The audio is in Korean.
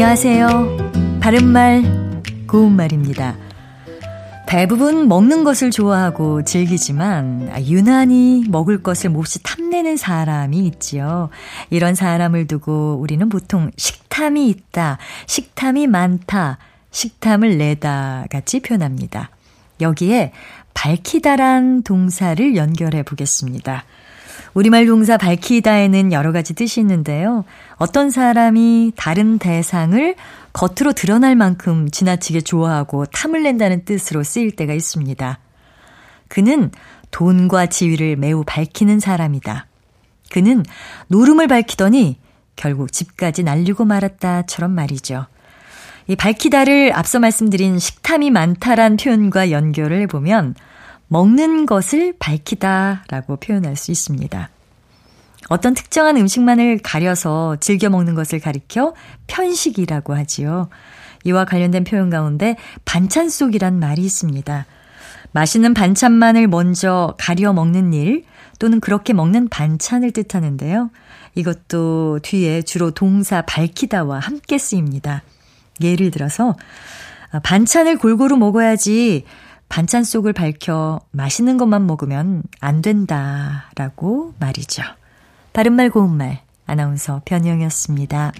안녕하세요. 바른말, 고운말입니다. 대부분 먹는 것을 좋아하고 즐기지만 유난히 먹을 것을 몹시 탐내는 사람이 있지요. 이런 사람을 두고 우리는 보통 식탐이 있다, 식탐이 많다, 식탐을 내다 같이 표현합니다. 여기에 밝히다란 동사를 연결해 보겠습니다. 우리말 동사 밝히다에는 여러 가지 뜻이 있는데요. 어떤 사람이 다른 대상을 겉으로 드러날 만큼 지나치게 좋아하고 탐을 낸다는 뜻으로 쓰일 때가 있습니다. 그는 돈과 지위를 매우 밝히는 사람이다. 그는 노름을 밝히더니 결국 집까지 날리고 말았다처럼 말이죠. 이 밝히다를 앞서 말씀드린 식탐이 많다란 표현과 연결을 해보면 먹는 것을 밝히다라고 표현할 수 있습니다. 어떤 특정한 음식만을 가려서 즐겨 먹는 것을 가리켜 편식이라고 하지요. 이와 관련된 표현 가운데 반찬 속이란 말이 있습니다. 맛있는 반찬만을 먼저 가려 먹는 일 또는 그렇게 먹는 반찬을 뜻하는데요. 이것도 뒤에 주로 동사 밝히다와 함께 쓰입니다. 예를 들어서 반찬을 골고루 먹어야지 반찬 속을 밝혀 맛있는 것만 먹으면 안 된다라고 말이죠. 바른말 고운말 아나운서 변희영이었습니다.